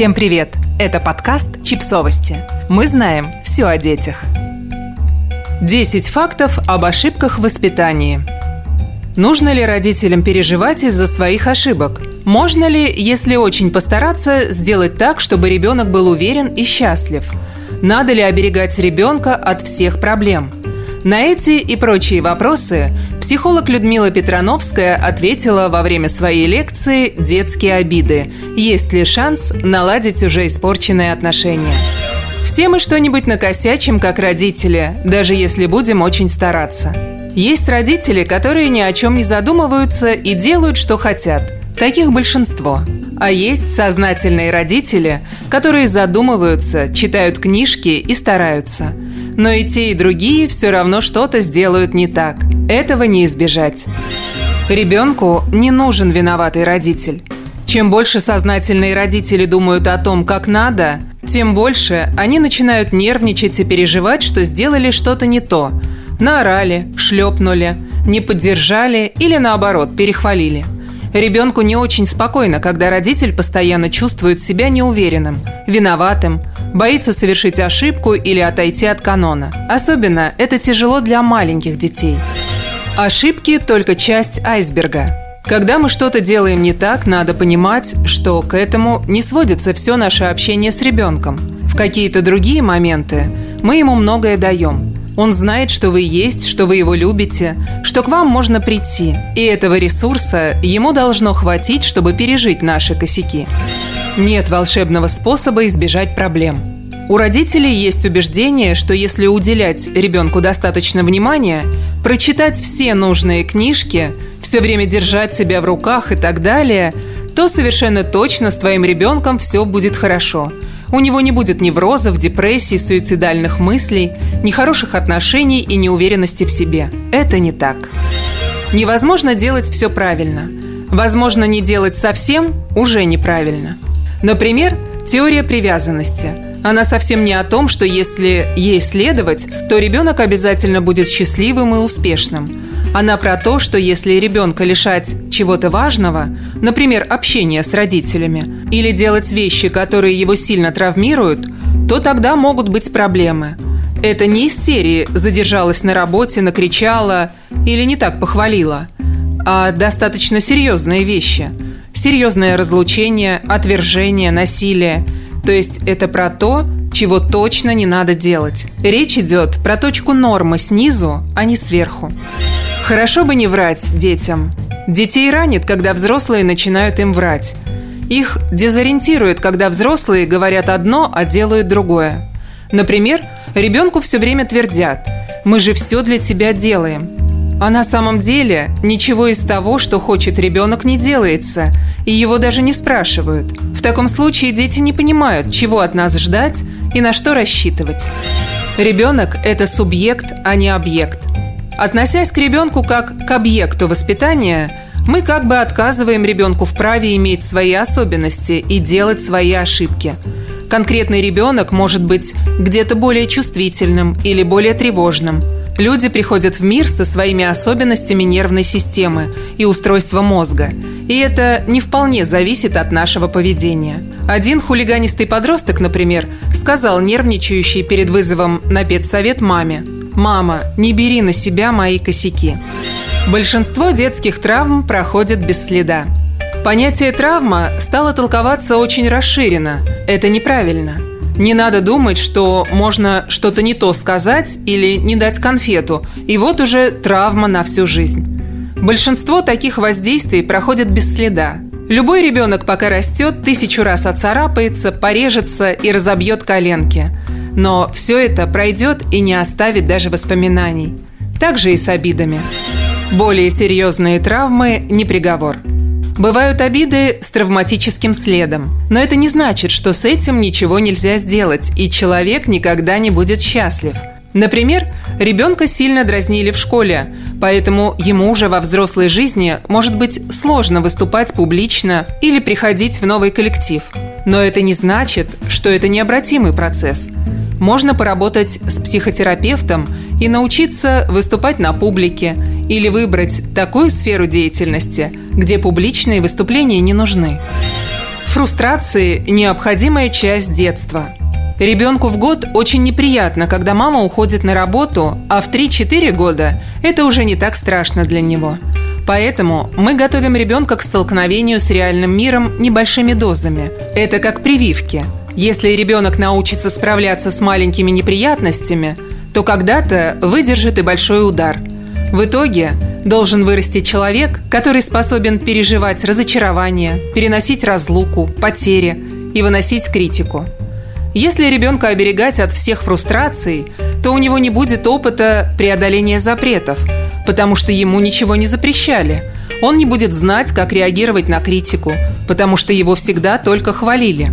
Всем привет! Это подкаст «Чипсовости». Мы знаем все о детях. 10 фактов об ошибках в воспитании. Нужно ли родителям переживать из-за своих ошибок? Можно ли, если очень постараться, сделать так, чтобы ребенок был уверен и счастлив? Надо ли оберегать ребенка от всех проблем? На эти и прочие вопросы психолог Людмила Петрановская ответила во время своей лекции «Детские обиды. Есть ли шанс наладить уже испорченные отношения?» Все мы что-нибудь накосячим, как родители, даже если будем очень стараться. Есть родители, которые ни о чем не задумываются и делают, что хотят. Таких большинство. А есть сознательные родители, которые задумываются, читают книжки и стараются. Но и те, и другие все равно что-то сделают не так. Этого не избежать. Ребенку не нужен виноватый родитель. Чем больше сознательные родители думают о том, как надо, тем больше они начинают нервничать и переживать, что сделали что-то не то. Наорали, шлепнули, не поддержали или наоборот перехвалили. Ребенку не очень спокойно, когда родитель постоянно чувствует себя неуверенным, виноватым, боится совершить ошибку или отойти от канона. Особенно это тяжело для маленьких детей. Ошибки – только часть айсберга. Когда мы что-то делаем не так, надо понимать, что к этому не сводится все наше общение с ребенком. В какие-то другие моменты мы ему многое даем. Он знает, что вы есть, что вы его любите, что к вам можно прийти. И этого ресурса ему должно хватить, чтобы пережить наши косяки. Нет волшебного способа избежать проблем. У родителей есть убеждение, что если уделять ребенку достаточно внимания, прочитать все нужные книжки, все время держать себя в руках и так далее, то совершенно точно с твоим ребенком все будет хорошо. У него не будет неврозов, депрессий, суицидальных мыслей, нехороших отношений и неуверенности в себе. Это не так. Невозможно делать все правильно. Возможно, не делать совсем уже неправильно. Например, теория привязанности – она совсем не о том, что если ей следовать, то ребенок обязательно будет счастливым и успешным. Она про то, что если ребенка лишать чего-то важного, например, общения с родителями, или делать вещи, которые его сильно травмируют, то тогда могут быть проблемы. Это не из «задержалась на работе, накричала» или не так похвалила, а достаточно серьезные вещи. Серьезное разлучение, отвержение, насилие – то есть это про то, чего точно не надо делать. Речь идет про точку нормы снизу, а не сверху. Хорошо бы не врать детям. Детей ранит, когда взрослые начинают им врать. Их дезориентирует, когда взрослые говорят одно, а делают другое. Например, ребенку все время твердят «Мы же все для тебя делаем». А на самом деле ничего из того, что хочет ребенок, не делается, и его даже не спрашивают. В таком случае дети не понимают, чего от нас ждать и на что рассчитывать. Ребенок – это субъект, а не объект. Относясь к ребенку как к объекту воспитания, мы как бы отказываем ребенку в праве иметь свои особенности и делать свои ошибки. Конкретный ребенок может быть где-то более чувствительным или более тревожным – Люди приходят в мир со своими особенностями нервной системы и устройства мозга. И это не вполне зависит от нашего поведения. Один хулиганистый подросток, например, сказал нервничающий перед вызовом на педсовет маме «Мама, не бери на себя мои косяки». Большинство детских травм проходят без следа. Понятие «травма» стало толковаться очень расширенно. Это неправильно – не надо думать, что можно что-то не то сказать или не дать конфету, и вот уже травма на всю жизнь. Большинство таких воздействий проходит без следа. Любой ребенок, пока растет, тысячу раз оцарапается, порежется и разобьет коленки. Но все это пройдет и не оставит даже воспоминаний. Так же и с обидами. Более серьезные травмы – не приговор – Бывают обиды с травматическим следом. Но это не значит, что с этим ничего нельзя сделать, и человек никогда не будет счастлив. Например, ребенка сильно дразнили в школе, поэтому ему уже во взрослой жизни может быть сложно выступать публично или приходить в новый коллектив. Но это не значит, что это необратимый процесс. Можно поработать с психотерапевтом и научиться выступать на публике или выбрать такую сферу деятельности, где публичные выступления не нужны. Фрустрации – необходимая часть детства. Ребенку в год очень неприятно, когда мама уходит на работу, а в 3-4 года это уже не так страшно для него. Поэтому мы готовим ребенка к столкновению с реальным миром небольшими дозами. Это как прививки. Если ребенок научится справляться с маленькими неприятностями, то когда-то выдержит и большой удар. В итоге Должен вырасти человек, который способен переживать разочарование, переносить разлуку, потери и выносить критику. Если ребенка оберегать от всех фрустраций, то у него не будет опыта преодоления запретов, потому что ему ничего не запрещали. Он не будет знать, как реагировать на критику, потому что его всегда только хвалили.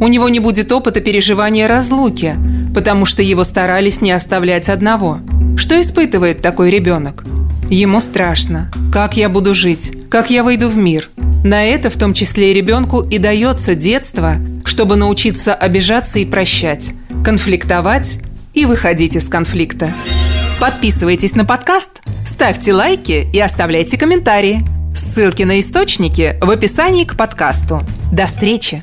У него не будет опыта переживания разлуки, потому что его старались не оставлять одного. Что испытывает такой ребенок? Ему страшно. Как я буду жить? Как я выйду в мир? На это в том числе и ребенку и дается детство, чтобы научиться обижаться и прощать, конфликтовать и выходить из конфликта. Подписывайтесь на подкаст, ставьте лайки и оставляйте комментарии. Ссылки на источники в описании к подкасту. До встречи!